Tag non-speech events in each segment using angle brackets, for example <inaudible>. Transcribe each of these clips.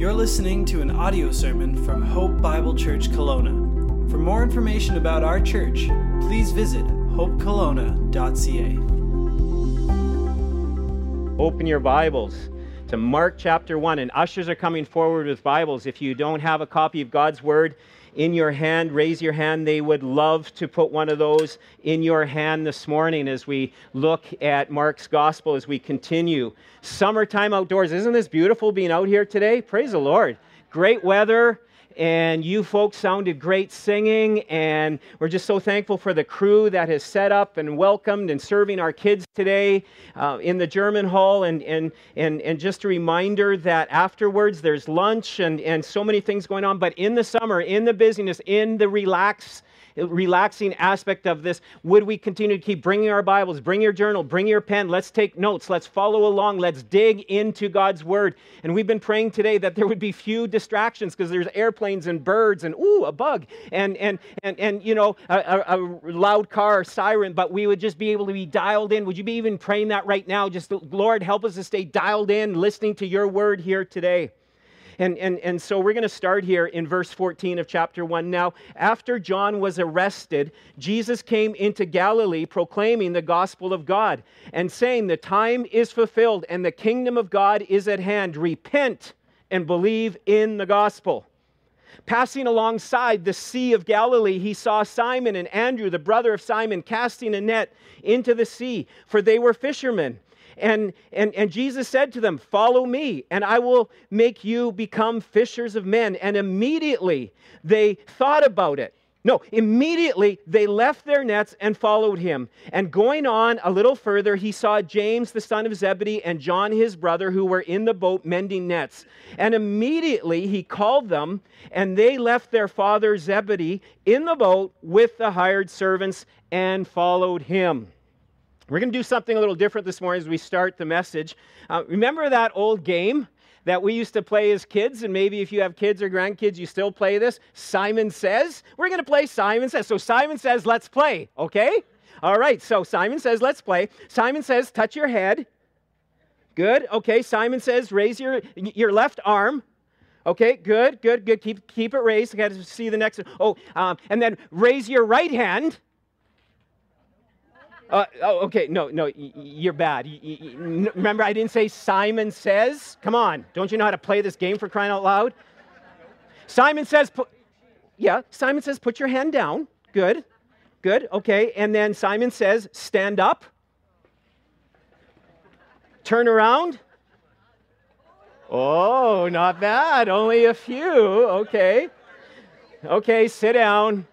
You're listening to an audio sermon from Hope Bible Church Kelowna. For more information about our church, please visit hopekelowna.ca. Open your Bibles to Mark chapter 1, and ushers are coming forward with Bibles. If you don't have a copy of God's Word, in your hand, raise your hand. They would love to put one of those in your hand this morning as we look at Mark's gospel as we continue. Summertime outdoors. Isn't this beautiful being out here today? Praise the Lord. Great weather and you folks sounded great singing and we're just so thankful for the crew that has set up and welcomed and serving our kids today uh, in the german hall. And, and, and, and just a reminder that afterwards there's lunch and, and so many things going on. But in the summer in the busyness in the relax relaxing aspect of this, would we continue to keep bringing our Bibles, bring your journal, bring your pen, let's take notes, let's follow along, let's dig into God's Word. And we've been praying today that there would be few distractions because there's airplanes and birds and, ooh, a bug and, and, and, and you know, a, a, a loud car siren, but we would just be able to be dialed in. Would you be even praying that right now? Just, Lord, help us to stay dialed in, listening to your Word here today. And, and, and so we're going to start here in verse 14 of chapter 1. Now, after John was arrested, Jesus came into Galilee proclaiming the gospel of God and saying, The time is fulfilled and the kingdom of God is at hand. Repent and believe in the gospel. Passing alongside the Sea of Galilee, he saw Simon and Andrew, the brother of Simon, casting a net into the sea, for they were fishermen. And, and, and Jesus said to them, Follow me, and I will make you become fishers of men. And immediately they thought about it. No, immediately they left their nets and followed him. And going on a little further, he saw James, the son of Zebedee, and John, his brother, who were in the boat mending nets. And immediately he called them, and they left their father Zebedee in the boat with the hired servants and followed him. We're going to do something a little different this morning as we start the message. Uh, remember that old game that we used to play as kids, and maybe if you have kids or grandkids, you still play this? Simon Says. We're going to play Simon Says. So Simon says, let's play, okay? All right, so Simon says, let's play. Simon says, touch your head. Good, okay. Simon says, raise your, your left arm. Okay, good, good, good. Keep, keep it raised. I got to see the next. Oh, um, and then raise your right hand. Uh, oh, okay. No, no, you're bad. remember, I didn't say Simon says. Come on. Don't you know how to play this game for crying out loud? Simon says, put, yeah, Simon says, put your hand down. Good. Good. Okay. And then Simon says, stand up. Turn around. Oh, not bad. Only a few. Okay. Okay, sit down.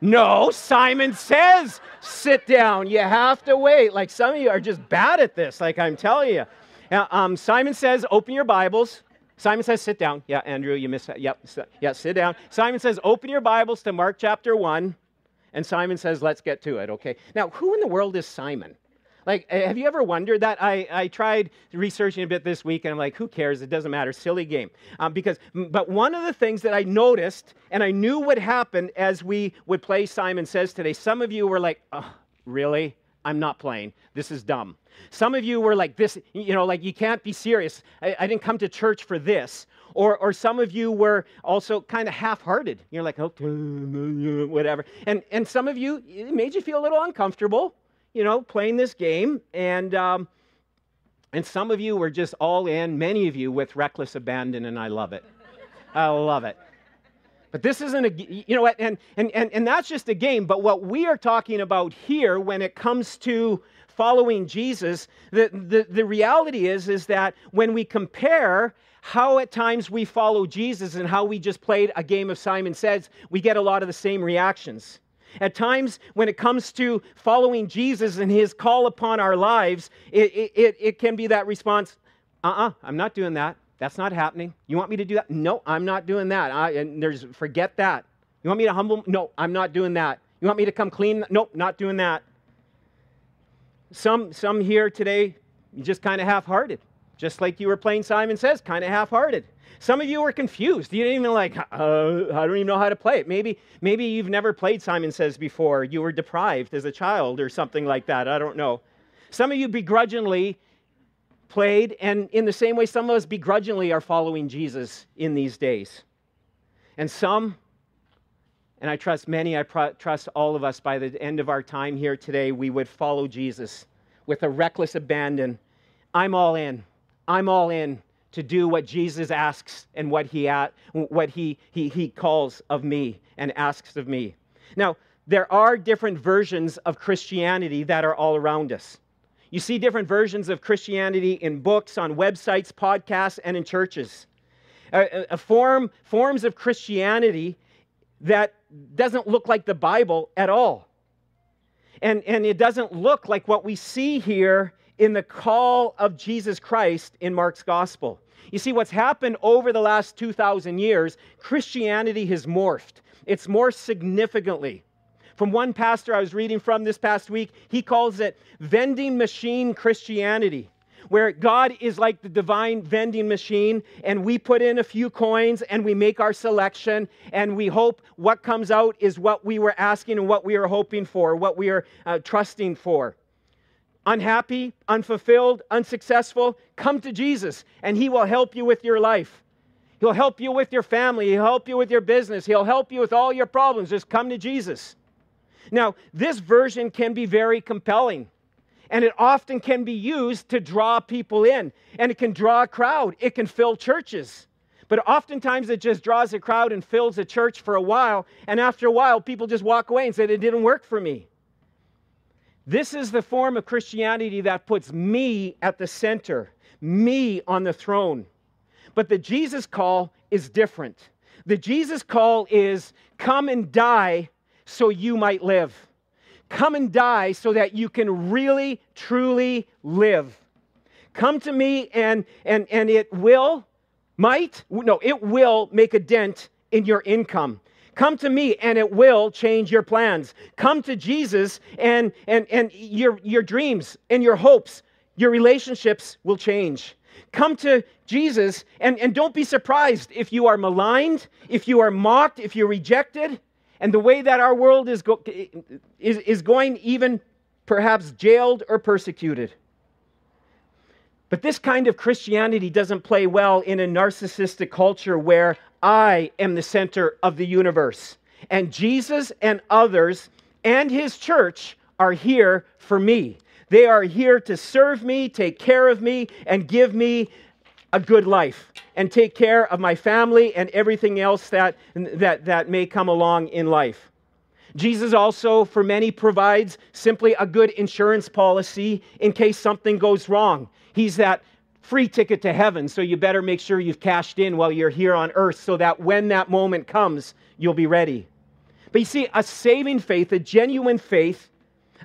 No, Simon says, sit down. You have to wait. Like some of you are just bad at this, like I'm telling you. Now, um, Simon says, open your Bibles. Simon says, sit down. Yeah, Andrew, you missed that. Yep, yeah, sit down. Simon says, open your Bibles to Mark chapter 1. And Simon says, let's get to it, okay? Now, who in the world is Simon? Like, have you ever wondered that? I, I tried researching a bit this week, and I'm like, who cares? It doesn't matter. Silly game. Um, because, but one of the things that I noticed, and I knew would happen as we would play Simon Says today, some of you were like, oh, really? I'm not playing. This is dumb. Some of you were like, this, you know, like, you can't be serious. I, I didn't come to church for this. Or, or some of you were also kind of half hearted. You're like, okay, whatever. And, and some of you, it made you feel a little uncomfortable you know, playing this game, and um, and some of you were just all in. Many of you with reckless abandon, and I love it. I love it. But this isn't a, you know and, and, and, and that's just a game. But what we are talking about here when it comes to following Jesus, the, the, the reality is, is that when we compare how at times we follow Jesus and how we just played a game of Simon Says, we get a lot of the same reactions. At times, when it comes to following Jesus and his call upon our lives, it, it, it can be that response uh uh-uh, uh, i am not doing that. That's not happening. You want me to do that? No, I'm not doing that. I, and there's, forget that. You want me to humble? No, I'm not doing that. You want me to come clean? Nope, not doing that. Some, some here today, just kind of half hearted, just like you were playing Simon Says, kind of half hearted. Some of you were confused. You didn't even like, uh, I don't even know how to play it. Maybe, maybe you've never played Simon Says before. You were deprived as a child or something like that. I don't know. Some of you begrudgingly played, and in the same way, some of us begrudgingly are following Jesus in these days. And some, and I trust many, I trust all of us by the end of our time here today, we would follow Jesus with a reckless abandon. I'm all in. I'm all in to do what Jesus asks and what he, what he, he, he calls of me and asks of me. Now, there are different versions of Christianity that are all around us. You see different versions of Christianity in books, on websites, podcasts, and in churches. A, a form, forms of Christianity that doesn't look like the Bible at all. And, and it doesn't look like what we see here in the call of Jesus Christ in Mark's gospel. You see, what's happened over the last 2,000 years, Christianity has morphed. It's morphed significantly. From one pastor I was reading from this past week, he calls it vending machine Christianity, where God is like the divine vending machine, and we put in a few coins and we make our selection, and we hope what comes out is what we were asking and what we are hoping for, what we are uh, trusting for. Unhappy, unfulfilled, unsuccessful, come to Jesus, and He will help you with your life. He'll help you with your family. He'll help you with your business. He'll help you with all your problems. Just come to Jesus. Now, this version can be very compelling, and it often can be used to draw people in, and it can draw a crowd, it can fill churches. But oftentimes it just draws a crowd and fills a church for a while, and after a while, people just walk away and say, It didn't work for me. This is the form of Christianity that puts me at the center, me on the throne. But the Jesus call is different. The Jesus call is come and die so you might live. Come and die so that you can really, truly live. Come to me and, and, and it will, might, no, it will make a dent in your income. Come to me and it will change your plans. Come to Jesus and, and, and your, your dreams and your hopes, your relationships will change. Come to Jesus and, and don't be surprised if you are maligned, if you are mocked, if you're rejected and the way that our world is, go- is, is going, even perhaps jailed or persecuted. But this kind of Christianity doesn't play well in a narcissistic culture where I am the center of the universe. And Jesus and others and his church are here for me. They are here to serve me, take care of me, and give me a good life and take care of my family and everything else that, that, that may come along in life. Jesus also, for many, provides simply a good insurance policy in case something goes wrong. He's that free ticket to heaven, so you better make sure you've cashed in while you're here on earth so that when that moment comes, you'll be ready. But you see, a saving faith, a genuine faith,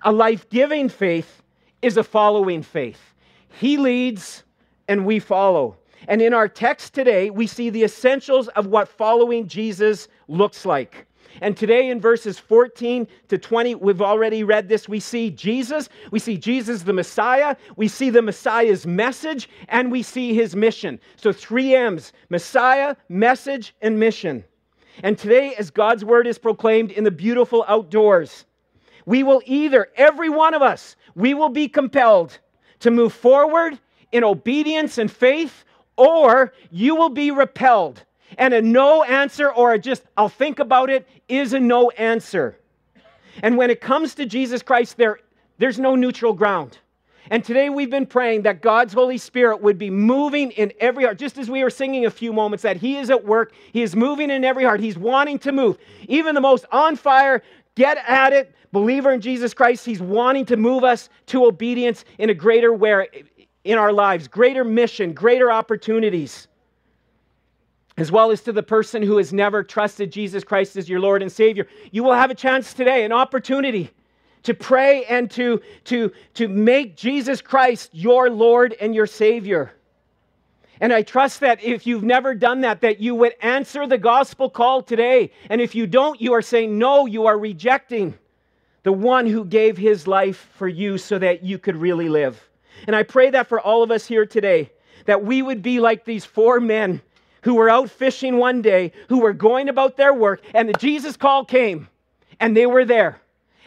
a life giving faith, is a following faith. He leads, and we follow. And in our text today, we see the essentials of what following Jesus looks like. And today in verses 14 to 20, we've already read this. We see Jesus, we see Jesus the Messiah, we see the Messiah's message, and we see his mission. So three M's Messiah, message, and mission. And today, as God's word is proclaimed in the beautiful outdoors, we will either, every one of us, we will be compelled to move forward in obedience and faith, or you will be repelled. And a no answer or a just, I'll think about it, is a no answer. And when it comes to Jesus Christ, there, there's no neutral ground. And today we've been praying that God's Holy Spirit would be moving in every heart, just as we were singing a few moments, that He is at work. He is moving in every heart. He's wanting to move. Even the most on fire, get at it believer in Jesus Christ, He's wanting to move us to obedience in a greater way, in our lives, greater mission, greater opportunities, as well as to the person who has never trusted Jesus Christ as your Lord and Savior. You will have a chance today, an opportunity to pray and to, to, to make Jesus Christ your Lord and your Savior. And I trust that if you've never done that, that you would answer the gospel call today. And if you don't, you are saying no, you are rejecting the one who gave his life for you so that you could really live. And I pray that for all of us here today, that we would be like these four men who were out fishing one day, who were going about their work, and the Jesus call came, and they were there.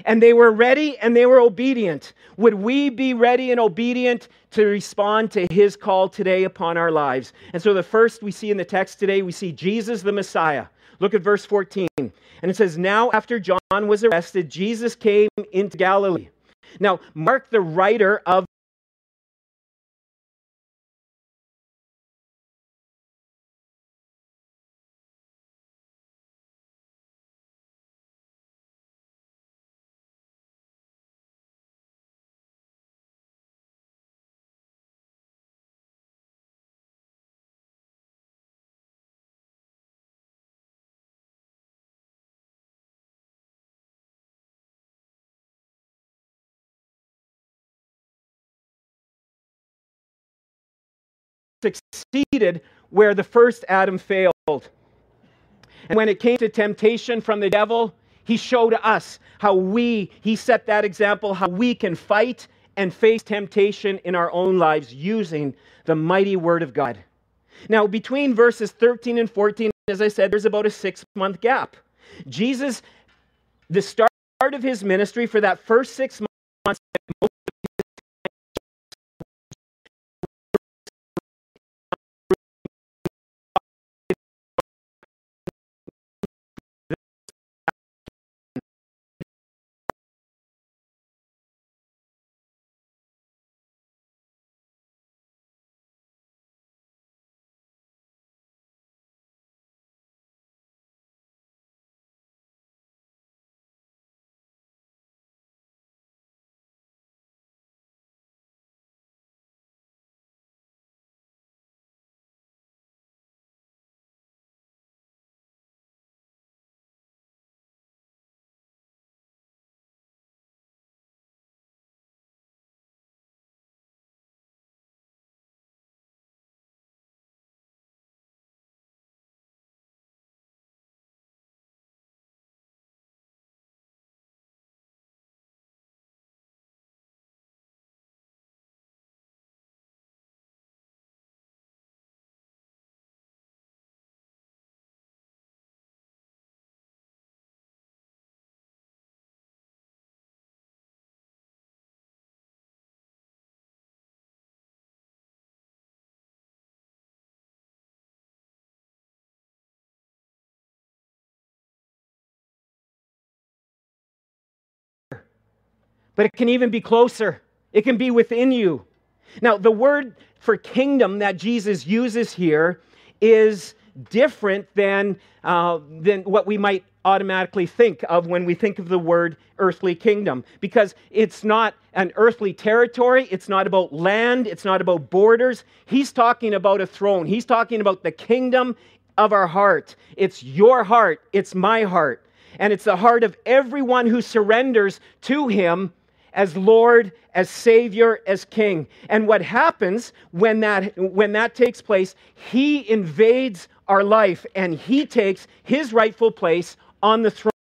and they were ready and they were obedient. Would we be ready and obedient to respond to his call today upon our lives? And so, the first we see in the text today, we see Jesus the Messiah. Look at verse 14. And it says, Now after John was arrested, Jesus came into Galilee. Now, Mark, the writer of succeeded where the first Adam failed. And when it came to temptation from the devil, he showed us how we, he set that example, how we can fight and face temptation in our own lives using the mighty word of God. Now, between verses 13 and 14, as I said, there's about a six month gap. Jesus, the start of his ministry for that first six months, but it can even be closer. It can be within you. Now, the word for kingdom that Jesus uses here is different than, uh, than what we might automatically think of when we think of the word earthly kingdom because it's not an earthly territory, it's not about land, it's not about borders. He's talking about a throne, he's talking about the kingdom of our heart. It's your heart, it's my heart, and it's the heart of everyone who surrenders to him as Lord, as Savior, as King. And what happens when that, when that takes place, He invades our life and He takes His rightful place on the throne.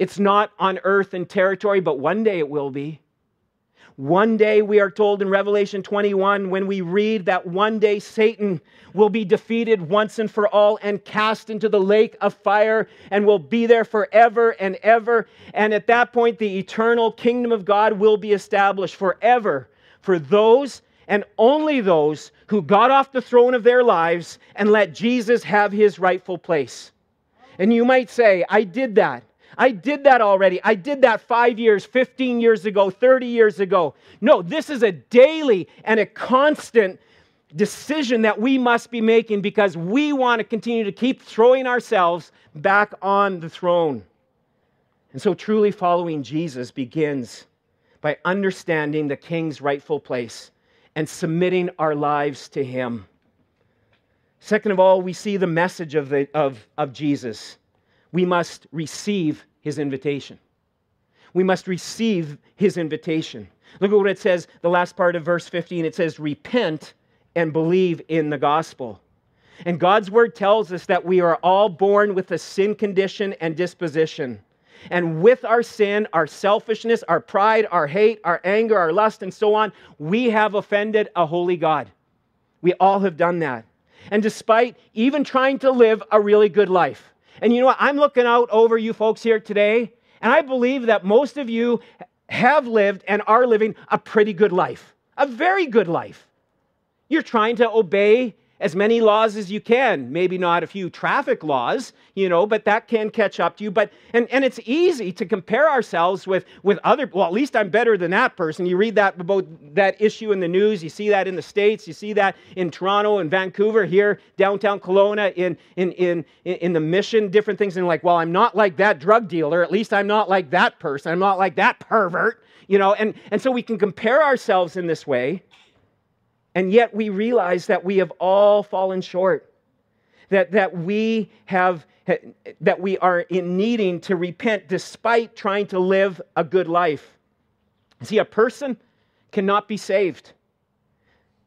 It's not on earth and territory, but one day it will be. One day, we are told in Revelation 21, when we read that one day Satan will be defeated once and for all and cast into the lake of fire and will be there forever and ever. And at that point, the eternal kingdom of God will be established forever for those and only those who got off the throne of their lives and let Jesus have his rightful place. And you might say, I did that. I did that already. I did that five years, 15 years ago, 30 years ago. No, this is a daily and a constant decision that we must be making because we want to continue to keep throwing ourselves back on the throne. And so, truly following Jesus begins by understanding the king's rightful place and submitting our lives to him. Second of all, we see the message of, the, of, of Jesus we must receive his invitation. We must receive his invitation. Look at what it says, the last part of verse 15. It says, Repent and believe in the gospel. And God's word tells us that we are all born with a sin condition and disposition. And with our sin, our selfishness, our pride, our hate, our anger, our lust, and so on, we have offended a holy God. We all have done that. And despite even trying to live a really good life, and you know what? I'm looking out over you folks here today, and I believe that most of you have lived and are living a pretty good life, a very good life. You're trying to obey as many laws as you can. Maybe not a few traffic laws, you know, but that can catch up to you. But and, and it's easy to compare ourselves with with other. Well, at least I'm better than that person. You read that about that issue in the news. You see that in the states. You see that in Toronto and Vancouver, here downtown Kelowna, in in in in the mission, different things. And like, well, I'm not like that drug dealer. At least I'm not like that person. I'm not like that pervert. You know, and and so we can compare ourselves in this way. And yet we realize that we have all fallen short, that, that we have that we are in needing to repent despite trying to live a good life. See, a person cannot be saved.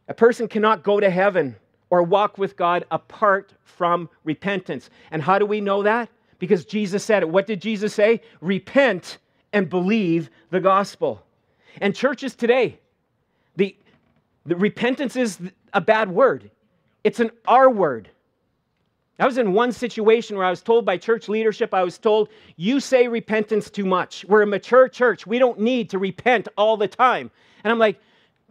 A person cannot go to heaven or walk with God apart from repentance. And how do we know that? Because Jesus said it. What did Jesus say? Repent and believe the gospel. And churches today, the, the repentance is a bad word, it's an R word. I was in one situation where I was told by church leadership, I was told, you say repentance too much. We're a mature church. We don't need to repent all the time. And I'm like,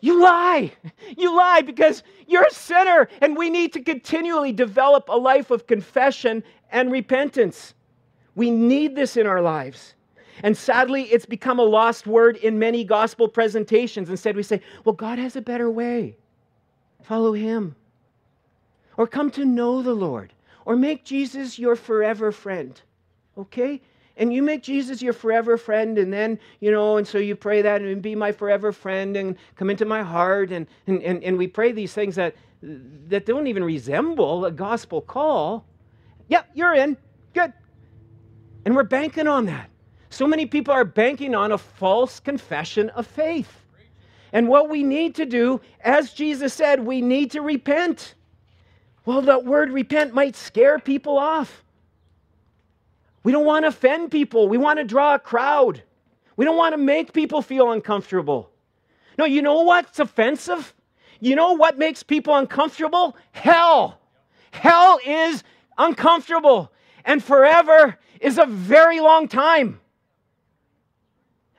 you lie. <laughs> You lie because you're a sinner, and we need to continually develop a life of confession and repentance. We need this in our lives. And sadly, it's become a lost word in many gospel presentations. Instead, we say, well, God has a better way. Follow him. Or come to know the Lord. Or make Jesus your forever friend. Okay? And you make Jesus your forever friend, and then, you know, and so you pray that and be my forever friend and come into my heart. And, and, and, and we pray these things that, that don't even resemble a gospel call. Yeah, you're in. Good. And we're banking on that. So many people are banking on a false confession of faith. And what we need to do, as Jesus said, we need to repent. Well, that word repent might scare people off. We don't want to offend people. We want to draw a crowd. We don't want to make people feel uncomfortable. No, you know what's offensive? You know what makes people uncomfortable? Hell. Hell is uncomfortable. And forever is a very long time.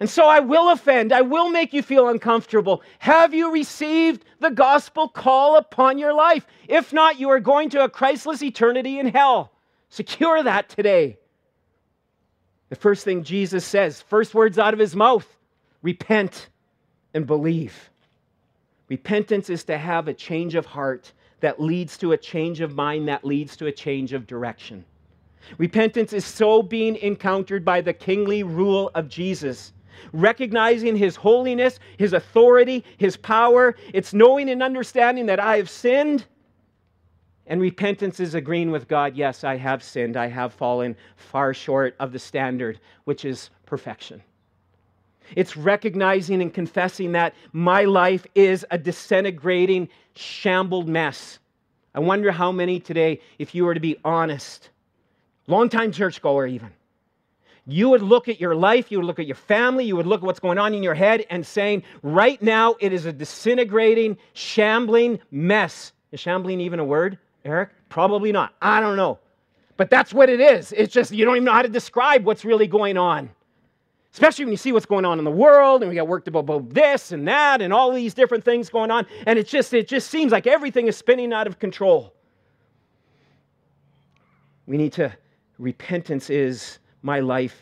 And so I will offend. I will make you feel uncomfortable. Have you received the gospel call upon your life? If not, you are going to a Christless eternity in hell. Secure that today. The first thing Jesus says, first words out of his mouth repent and believe. Repentance is to have a change of heart that leads to a change of mind, that leads to a change of direction. Repentance is so being encountered by the kingly rule of Jesus recognizing His holiness, His authority, His power. It's knowing and understanding that I have sinned. And repentance is agreeing with God yes, I have sinned. I have fallen far short of the standard, which is perfection. It's recognizing and confessing that my life is a disintegrating, shambled mess. I wonder how many today, if you were to be honest, longtime churchgoer even, you would look at your life, you would look at your family, you would look at what's going on in your head and saying, right now it is a disintegrating, shambling mess. Is shambling even a word, Eric? Probably not. I don't know. But that's what it is. It's just you don't even know how to describe what's really going on. Especially when you see what's going on in the world and we got worked about this and that and all these different things going on. And it just it just seems like everything is spinning out of control. We need to repentance is my life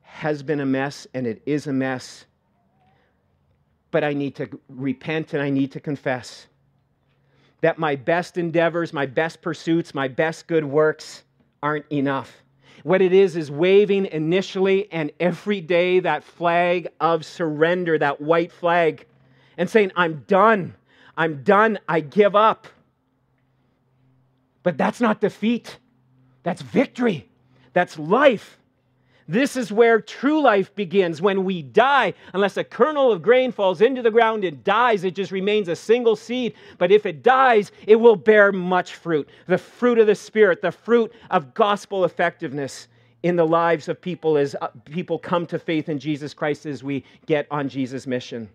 has been a mess and it is a mess. But I need to repent and I need to confess that my best endeavors, my best pursuits, my best good works aren't enough. What it is is waving initially and every day that flag of surrender, that white flag, and saying, I'm done. I'm done. I give up. But that's not defeat, that's victory, that's life. This is where true life begins. When we die, unless a kernel of grain falls into the ground and dies, it just remains a single seed. But if it dies, it will bear much fruit the fruit of the Spirit, the fruit of gospel effectiveness in the lives of people as uh, people come to faith in Jesus Christ as we get on Jesus' mission.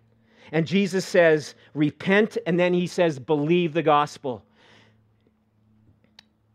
And Jesus says, repent, and then he says, believe the gospel.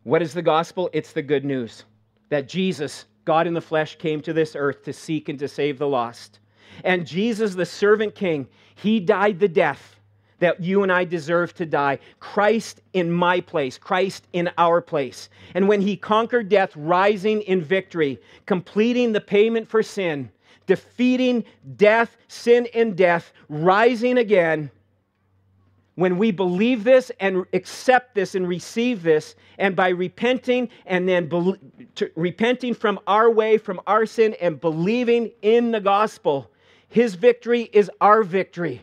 What is the gospel? It's the good news that Jesus God in the flesh came to this earth to seek and to save the lost. And Jesus, the servant king, he died the death that you and I deserve to die. Christ in my place, Christ in our place. And when he conquered death, rising in victory, completing the payment for sin, defeating death, sin, and death, rising again when we believe this and accept this and receive this, and by repenting and then be- repenting from our way, from our sin, and believing in the gospel, his victory is our victory.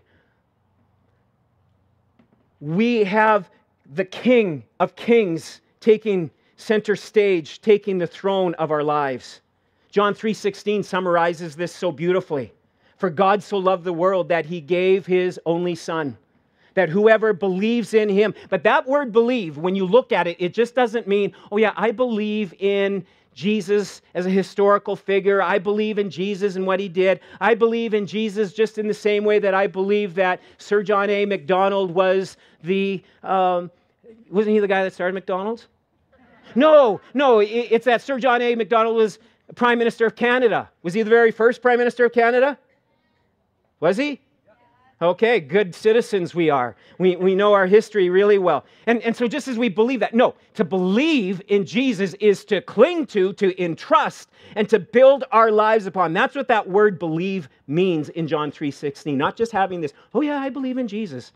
We have the King of Kings taking center stage, taking the throne of our lives. John 3:16 summarizes this so beautifully. For God so loved the world that he gave his only son that whoever believes in him. But that word believe, when you look at it, it just doesn't mean, oh, yeah, I believe in Jesus as a historical figure. I believe in Jesus and what he did. I believe in Jesus just in the same way that I believe that Sir John A. Macdonald was the, um, wasn't he the guy that started McDonald's? No, no, it's that Sir John A. Macdonald was Prime Minister of Canada. Was he the very first Prime Minister of Canada? Was he? Okay, good citizens we are. We, we know our history really well. And, and so, just as we believe that, no, to believe in Jesus is to cling to, to entrust, and to build our lives upon. That's what that word believe means in John 3:16. Not just having this, oh yeah, I believe in Jesus.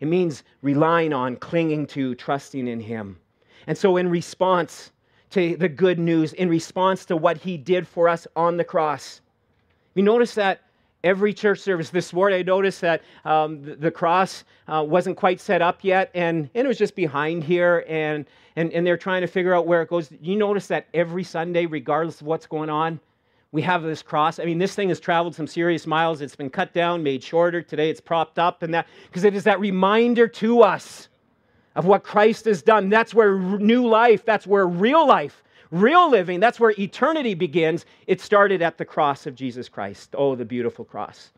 It means relying on, clinging to, trusting in Him. And so, in response to the good news, in response to what He did for us on the cross, you notice that every church service this morning i noticed that um, the, the, cross uh, wasn't quite set up yet and, and it was just behind here and, and, and they're trying to figure out where it goes. You notice that every sunday regardless of what's going on we have this cross. I mean this thing has traveled some serious miles. It's been cut down made shorter. Today it's propped up and that because it is that reminder to us of what christ has done. That's where new life that's where real life real living, that's where eternity begins. It started at the cross of Jesus Christ. Oh, the beautiful cross.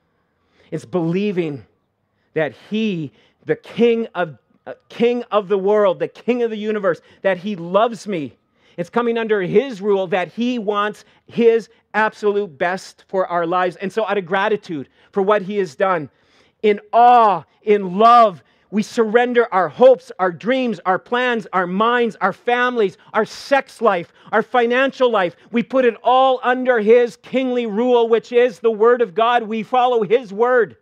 It's believing that He, the King of, uh, King of the world, the King of the universe, that He loves me. It's coming under His rule that He wants His absolute best for our lives. And so, out of gratitude for what He has done, in awe, in love, we surrender our hopes, our dreams, our plans, our minds, our families, our sex life, our financial life. We put it all under His kingly rule, which is the Word of God. We follow His Word.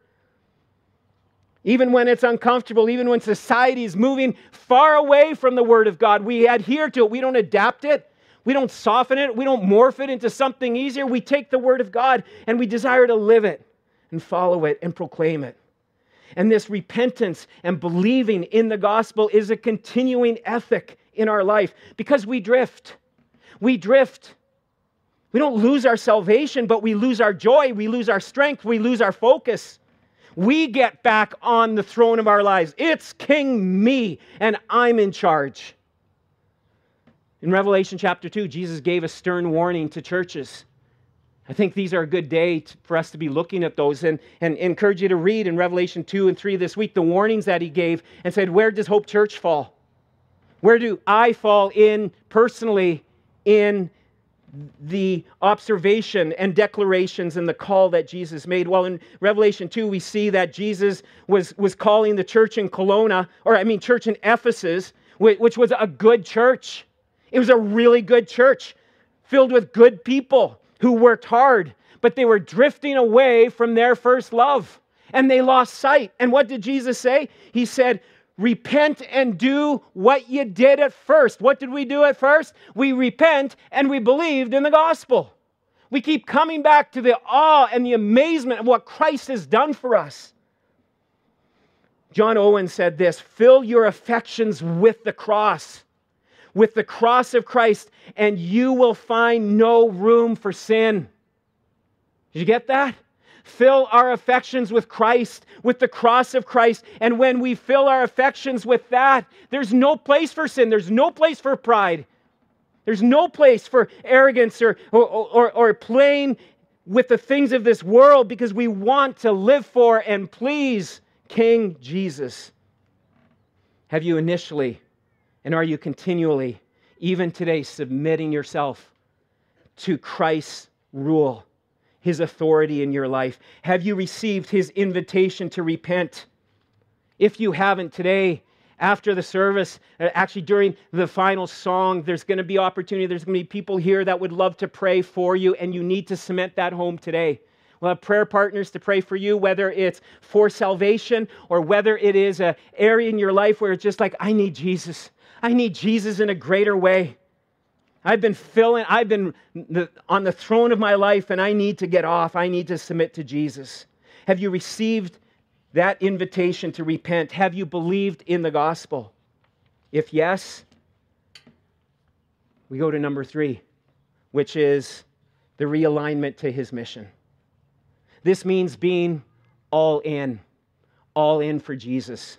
Even when it's uncomfortable, even when society is moving far away from the Word of God, we adhere to it. We don't adapt it. We don't soften it. We don't morph it into something easier. We take the Word of God and we desire to live it and follow it and proclaim it. And this repentance and believing in the gospel is a continuing ethic in our life because we drift. We drift. We don't lose our salvation, but we lose our joy, we lose our strength, we lose our focus. We get back on the throne of our lives. It's King me, and I'm in charge. In Revelation chapter 2, Jesus gave a stern warning to churches I think these are a good day for us to be looking at those and, and encourage you to read in Revelation 2 and 3 this week the warnings that he gave and said, Where does Hope Church fall? Where do I fall in personally in the observation and declarations and the call that Jesus made. Well, in Revelation 2, we see that Jesus was, was calling the church in Kelowna, or I mean, church in Ephesus, which was a good church. It was a really good church filled with good people who worked hard, but they were drifting away from their first love and they lost sight. And what did Jesus say? He said, repent and do what you did at first. What did we do at first? We repent and we believed in the gospel. We keep coming back to the awe and the amazement of what Christ has done for us. John Owen said this fill your affections with the cross, with the cross of Christ, and you will find no room for sin. Did you get that? fill our affections with Christ, with the cross of Christ. And when we fill our affections with that, there's no place for sin, there's no place for pride, there's no place for arrogance or, or, or, or playing with the things of this world because we want to live for and please King Jesus. Have you initially, and are you continually, even today, submitting yourself to Christ's rule? his authority in your life? Have you received his invitation to repent? If you haven't today, after the service, uh, actually during the final song, there's going to be opportunity. There's going to be people here that would love to pray for you, and you need to cement that home today. We'll have prayer partners to pray for you, whether it's for salvation or whether it is an area in your life where it's just like, I need Jesus. I need Jesus in a greater way. I've been filling, I've been on the throne of my life and I need to get off. I need to submit to Jesus. Have you received that invitation to repent? Have you believed in the gospel? If yes, we go to number three, which is the realignment to his mission. This means being all in, all in for Jesus.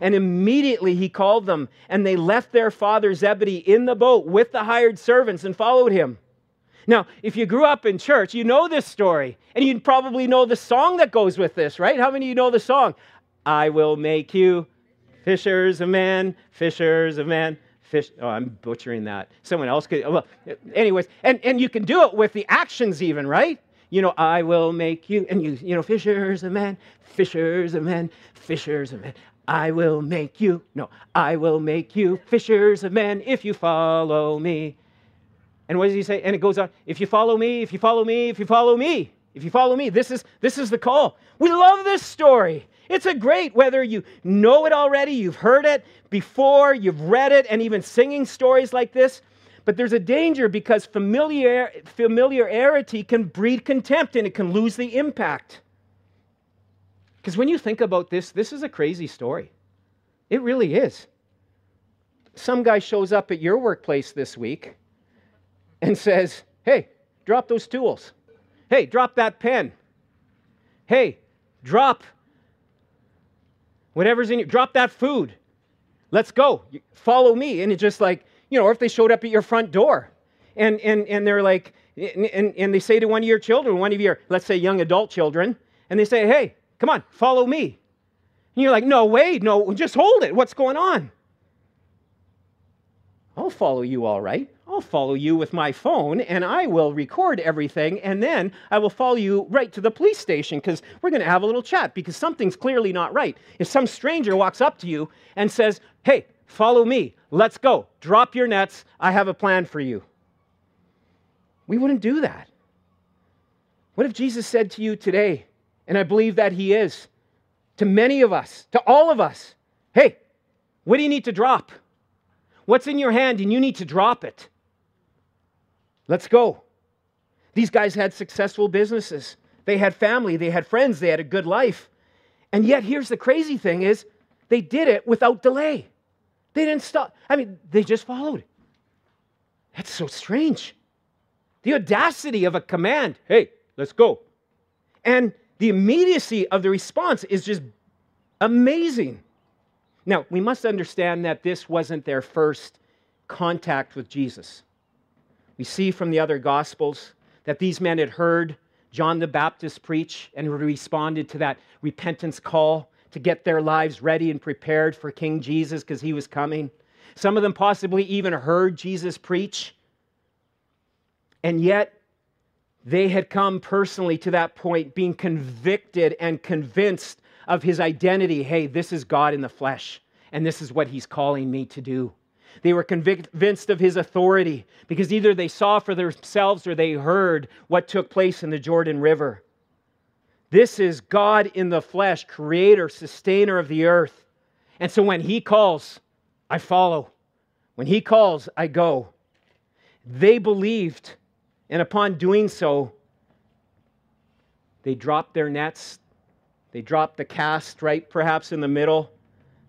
And immediately he called them, and they left their father Zebedee in the boat with the hired servants and followed him. Now, if you grew up in church, you know this story, and you probably know the song that goes with this, right? How many of you know the song? I will make you fishers of men, fishers of men. Fish. Oh, I'm butchering that. Someone else could. Well, anyways, and, and you can do it with the actions, even, right? You know, I will make you, and you, you know, fishers of men, fishers of men, fishers of men. I will make you, no, I will make you fishers of men if you follow me. And what does he say? And it goes on, if you follow me, if you follow me, if you follow me, if you follow me, this is this is the call. We love this story. It's a great whether you know it already, you've heard it before, you've read it, and even singing stories like this. But there's a danger because familiar, familiarity can breed contempt and it can lose the impact. Because when you think about this, this is a crazy story. It really is. Some guy shows up at your workplace this week and says, Hey, drop those tools. Hey, drop that pen. Hey, drop whatever's in you, drop that food. Let's go. Follow me. And it's just like, you know, or if they showed up at your front door and, and, and they're like, and, and they say to one of your children, one of your, let's say, young adult children, and they say, Hey, Come on, follow me. And you're like, no, wait, no, just hold it. What's going on? I'll follow you all right. I'll follow you with my phone and I will record everything and then I will follow you right to the police station because we're going to have a little chat because something's clearly not right. If some stranger walks up to you and says, hey, follow me, let's go, drop your nets, I have a plan for you. We wouldn't do that. What if Jesus said to you today, and I believe that He is. To many of us, to all of us, hey, what do you need to drop? What's in your hand and you need to drop it? Let's go. These guys had successful businesses. They had family, they had friends, they had a good life. And yet, here's the crazy thing is they did it without delay. They didn't stop. I mean, they just followed. That's so strange. The audacity of a command hey, let's go. And the immediacy of the response is just amazing. Now, we must understand that this wasn't their first contact with Jesus. We see from the other Gospels that these men had heard John the Baptist preach and responded to that repentance call to get their lives ready and prepared for King Jesus because he was coming. Some of them possibly even heard Jesus preach. And yet, they had come personally to that point, being convicted and convinced of his identity. Hey, this is God in the flesh, and this is what he's calling me to do. They were convinced of his authority because either they saw for themselves or they heard what took place in the Jordan River. This is God in the flesh, creator, sustainer of the earth. And so when he calls, I follow. When he calls, I go. They believed, and upon doing so, they dropped their nets. They dropped the cast right perhaps in the middle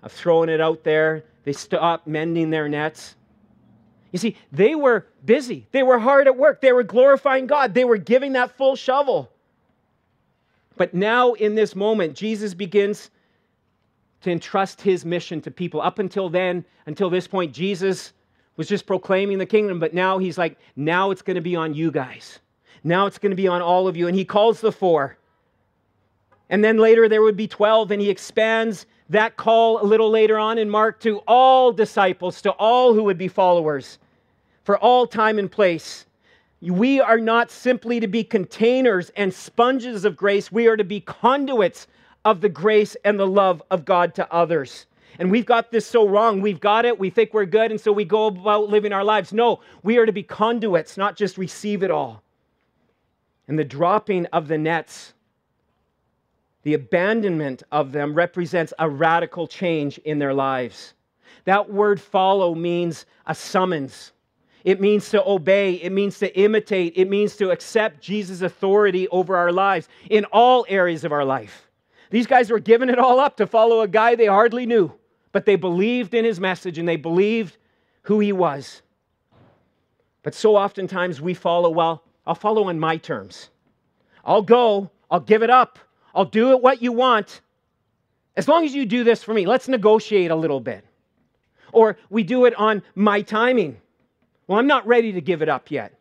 of throwing it out there. They stopped mending their nets. You see, they were busy. They were hard at work. They were glorifying God. They were giving that full shovel. But now, in this moment, Jesus begins to entrust his mission to people. Up until then, until this point, Jesus was just proclaiming the kingdom, but now he's like, now it's going to be on you guys. Now it's going to be on all of you. And he calls the four. And then later there would be 12, and he expands that call a little later on in Mark to all disciples, to all who would be followers, for all time and place. We are not simply to be containers and sponges of grace, we are to be conduits of the grace and the love of God to others. And we've got this so wrong. We've got it, we think we're good, and so we go about living our lives. No, we are to be conduits, not just receive it all. And the dropping of the nets, the abandonment of them, represents a radical change in their lives. That word follow means a summons it means to obey. It means to imitate. It means to accept Jesus' authority over our lives in all areas of our life. These guys were giving it all up to follow a guy they hardly knew, but they believed in his message and they believed who he was. But so oftentimes we follow, well, I'll follow on my terms. I'll go, I'll give it up, I'll do it what you want. As long as you do this for me, let's negotiate a little bit. Or we do it on my timing. Well, I'm not ready to give it up yet.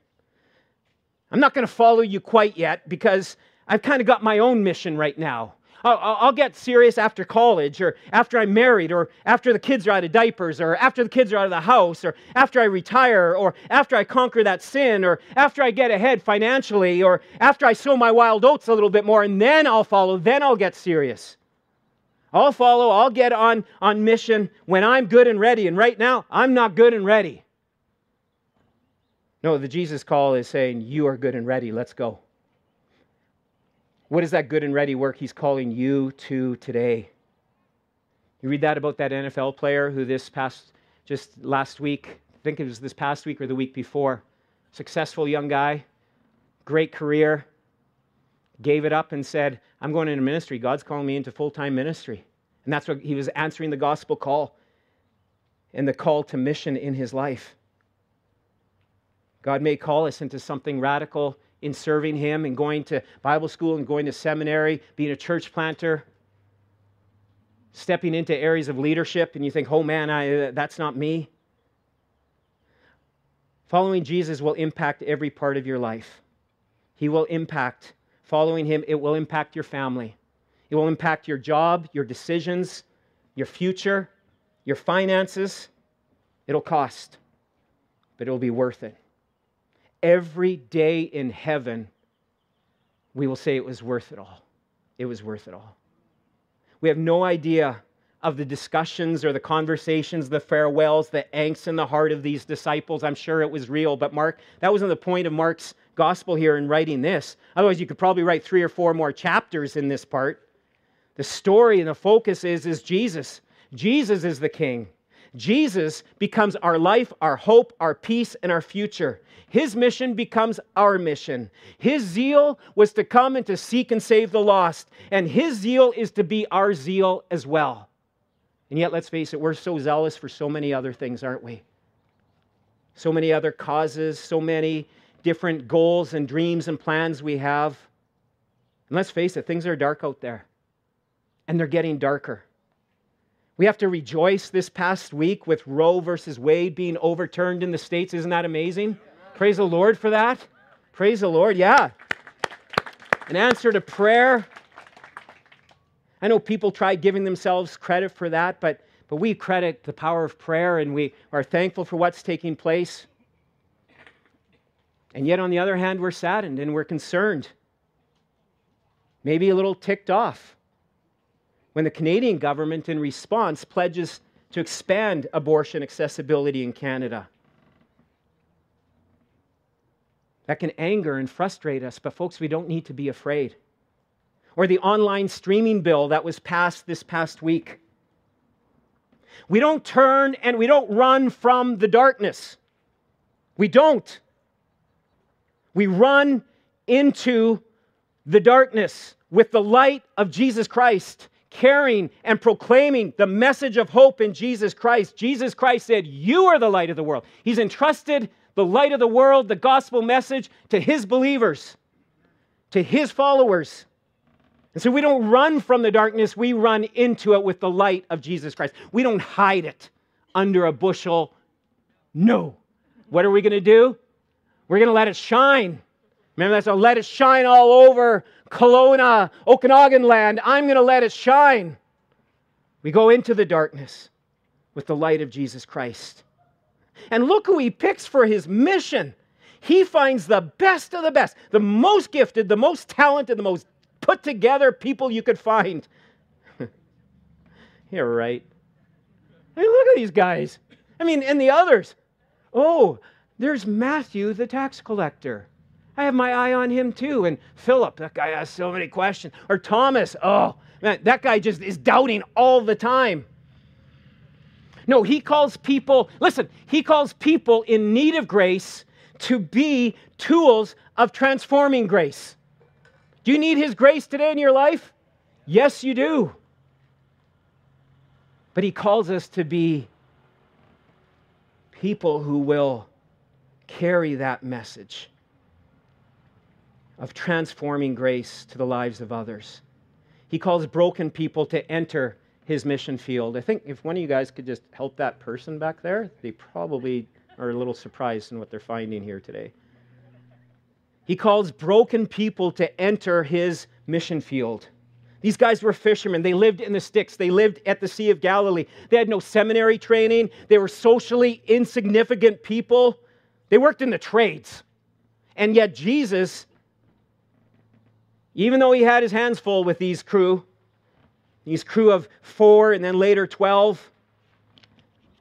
I'm not going to follow you quite yet because I've kind of got my own mission right now. I'll, I'll, get serious after college, or after I'm married, or after the kids are out of diapers, or after the kids are out of the house, or after I retire, or after I conquer that sin, or after I get ahead financially, or after I sow my wild oats a little bit more, and then I'll follow, then I'll get serious. I'll follow, I'll get on, on mission when I'm good and ready. And right now, I'm not good and ready. No, the Jesus call is saying, You are good and ready. Let's go. What is that good and ready work he's calling you to today? You read that about that NFL player who this past, just last week, I think it was this past week or the week before, successful young guy, great career, gave it up and said, I'm going into ministry. God's calling me into full time ministry. And that's what he was answering the gospel call and the call to mission in his life. God may call us into something radical in serving Him and going to Bible school and going to seminary, being a church planter, stepping into areas of leadership, and you think, oh man, I, uh, that's not me. Following Jesus will impact every part of your life. He will impact. Following Him, it will impact your family. It will impact your job, your decisions, your future, your finances. It'll cost, but it'll be worth it every day in heaven, we will say it was worth it all. It was worth it all. We have no idea of the discussions or the conversations, the farewells, the angst in the heart of these disciples. I'm sure it was real, but Mark, that wasn't the point of Mark's gospel here in writing this. Otherwise, you could probably write three or four more chapters in this part. The story and the focus is, is Jesus. Jesus is the king. Jesus becomes our life, our hope, our peace, and our future. His mission becomes our mission. His zeal was to come and to seek and save the lost, and his zeal is to be our zeal as well. And yet, let's face it, we're so zealous for so many other things, aren't we? So many other causes, so many different goals and dreams and plans we have. And let's face it, things are dark out there, and they're getting darker. We have to rejoice this past week with Roe versus Wade being overturned in the States. Isn't that amazing? Praise the Lord for that. Praise the Lord. Yeah. An answer to prayer. I know people try giving themselves credit for that, but, but we credit the power of prayer and we are thankful for what's taking place. And yet, on the other hand, we're saddened and we're concerned, maybe a little ticked off when the Canadian government, in response, pledges to expand abortion accessibility in Canada. That can anger and frustrate us, but folks, we don't need to be afraid. Or the online streaming bill that was passed this past week. We don't turn and we don't run from the darkness. We don't. We run into the darkness with the light of Jesus Christ, carrying and proclaiming the message of hope in Jesus Christ. Jesus Christ said, You are the light of the world. He's entrusted the light of the world, the gospel message to his believers, to his followers. And so we don't run from the darkness, we run into it with the light of Jesus Christ. We don't hide it under a bushel. No. What are we going to do? We're going to let it shine. Remember that's a let it shine all over Kelowna, Okanagan land. I'm going to let it shine. We go into the darkness with the light of Jesus Christ. And look who he picks for his mission. He finds the best of the best, the most gifted, the most talented, the most put together people you could find. <laughs> You're right. I mean, look at these guys. I mean, and the others. Oh, there's Matthew, the tax collector. I have my eye on him too. And Philip, that guy has so many questions. Or Thomas, oh, man, that guy just is doubting all the time. No, he calls people, listen, he calls people in need of grace to be tools of transforming grace. Do you need his grace today in your life? Yes, you do. But he calls us to be people who will carry that message of transforming grace to the lives of others. He calls broken people to enter his mission field. I think if one of you guys could just help that person back there, they probably are a little surprised in what they're finding here today. He calls broken people to enter his mission field. These guys were fishermen. They lived in the sticks. They lived at the Sea of Galilee. They had no seminary training. They were socially insignificant people. They worked in the trades. And yet, Jesus, even though he had his hands full with these crew, these crew of four and then later 12.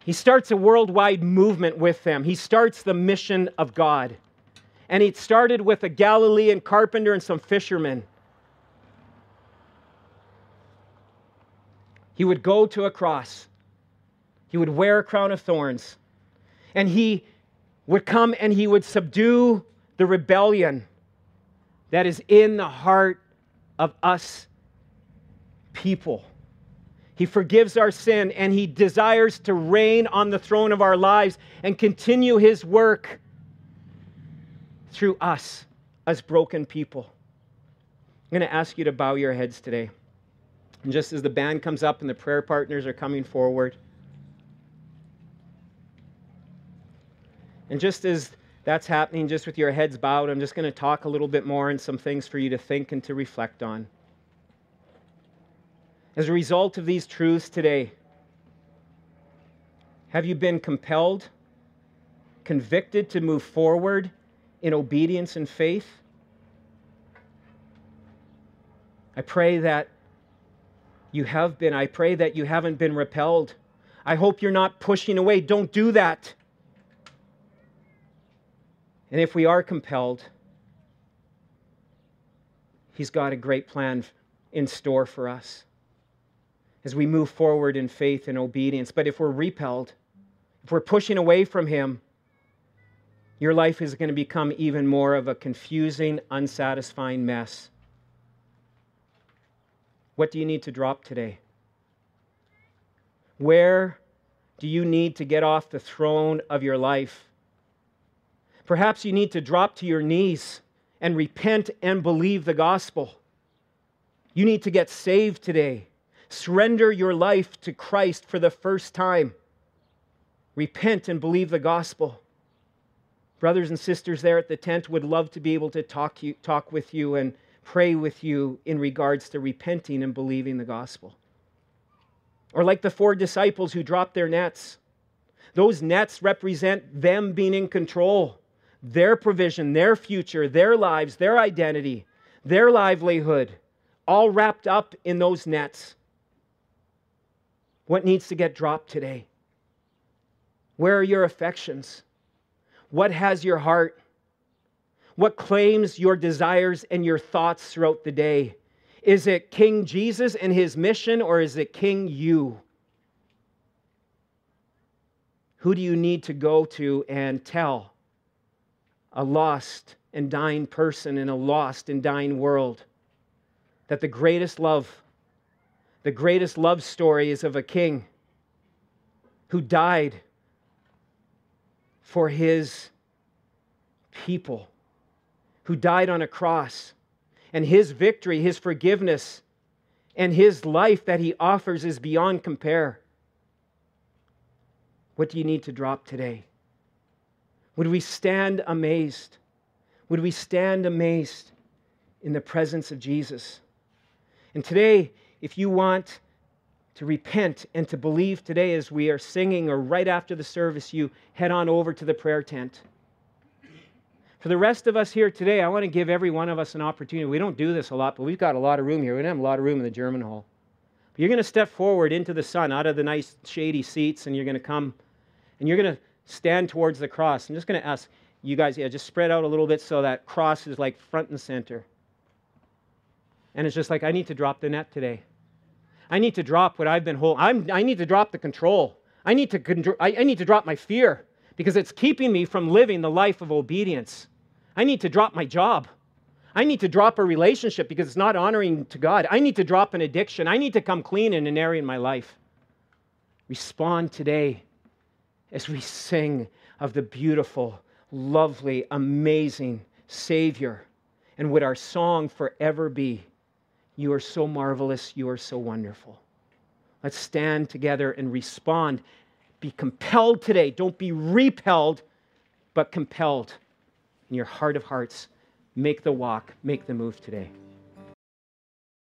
He starts a worldwide movement with them. He starts the mission of God. And it started with a Galilean carpenter and some fishermen. He would go to a cross, he would wear a crown of thorns, and he would come and he would subdue the rebellion that is in the heart of us people. He forgives our sin and he desires to reign on the throne of our lives and continue his work through us as broken people. I'm going to ask you to bow your heads today. And just as the band comes up and the prayer partners are coming forward, and just as that's happening, just with your heads bowed, I'm just going to talk a little bit more and some things for you to think and to reflect on. As a result of these truths today, have you been compelled, convicted to move forward in obedience and faith? I pray that you have been. I pray that you haven't been repelled. I hope you're not pushing away. Don't do that. And if we are compelled, He's got a great plan in store for us as we move forward in faith and obedience. But if we're repelled, if we're pushing away from Him, your life is going to become even more of a confusing, unsatisfying mess. What do you need to drop today? Where do you need to get off the throne of your life? Perhaps you need to drop to your knees and repent and believe the gospel. You need to get saved today. Surrender your life to Christ for the first time. Repent and believe the gospel. Brothers and sisters there at the tent would love to be able to talk, you, talk with you and pray with you in regards to repenting and believing the gospel. Or like the four disciples who dropped their nets. Those nets represent them being in control, their provision, their future, their lives, their identity, their livelihood, all wrapped up in those nets. What needs to get dropped today? Where are your affections? What has your heart? What claims your desires and your thoughts throughout the day? Is it King Jesus and his mission, or is it King you? Who do you need to go to and tell a lost and dying person in a lost and dying world that the greatest love, the greatest love story is of a king who died for his people, who died on a cross. And his victory, his forgiveness, and his life that he offers is beyond compare. What do you need to drop today? Would we stand amazed? Would we stand amazed in the presence of Jesus? And today, if you want to repent and to believe today as we are singing or right after the service, you head on over to the prayer tent. For the rest of us here today, I want to give every one of us an opportunity. We don't do this a lot, but we've got a lot of room here. We don't have a lot of room in the German hall. But you're going to step forward into the sun out of the nice shady seats, and you're going to come and you're going to stand towards the cross. I'm just going to ask you guys, yeah, just spread out a little bit so that cross is like front and center. And it's just like, I need to drop the net today. I need to drop what I've been holding. I'm, I need to drop the control. I need to, I, I need to drop my fear because it's keeping me from living the life of obedience. I need to drop my job. I need to drop a relationship because it's not honoring to God. I need to drop an addiction. I need to come clean in an area in my life. Respond today as we sing of the beautiful, lovely, amazing Savior. And would our song forever be, You are so marvelous, you are so wonderful. Let's stand together and respond. Be compelled today. Don't be repelled, but compelled in your heart of hearts. Make the walk, make the move today.